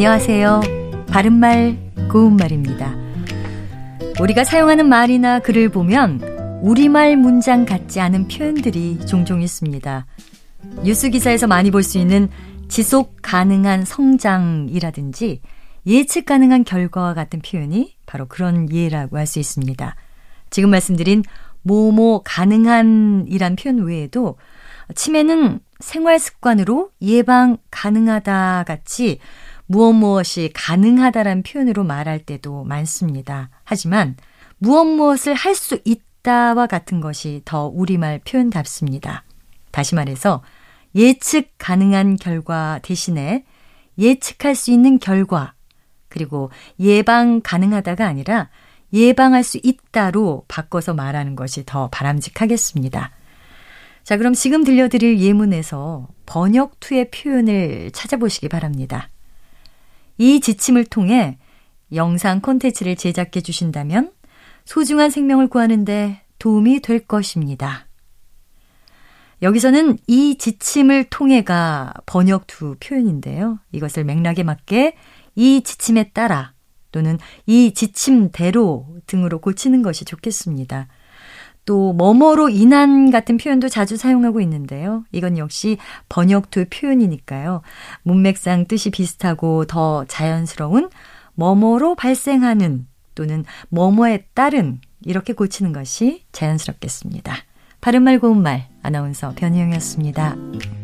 안녕하세요. 바른말, 고운말입니다. 우리가 사용하는 말이나 글을 보면 우리말 문장 같지 않은 표현들이 종종 있습니다. 뉴스 기사에서 많이 볼 수 있는 지속 가능한 성장이라든지 예측 가능한 결과와 같은 표현이 바로 그런 예라고 할 수 있습니다. 지금 말씀드린 뭐뭐 가능한이란 표현 외에도 치매는 생활 습관으로 예방 가능하다 같이 무엇 무엇이 가능하다란 표현으로 말할 때도 많습니다. 하지만 무엇 무엇을 할 수 있다와 같은 것이 더 우리말 표현답습니다. 다시 말해서 예측 가능한 결과 대신에 예측할 수 있는 결과 그리고 예방 가능하다가 아니라 예방할 수 있다로 바꿔서 말하는 것이 더 바람직하겠습니다. 자, 그럼 지금 들려드릴 예문에서 번역투의 표현을 찾아보시기 바랍니다. 이 지침을 통해 영상 콘텐츠를 제작해 주신다면 소중한 생명을 구하는데 도움이 될 것입니다. 여기서는 이 지침을 통해가 번역투 표현인데요. 이것을 맥락에 맞게 이 지침에 따라 또는 이 지침대로 등으로 고치는 것이 좋겠습니다. 또 뭐뭐로 인한 같은 표현도 자주 사용하고 있는데요. 이건 역시 번역투 표현이니까요. 문맥상 뜻이 비슷하고 더 자연스러운 뭐뭐로 발생하는 또는 뭐뭐에 따른 이렇게 고치는 것이 자연스럽겠습니다. 바른말 고운말 아나운서 변희영이었습니다.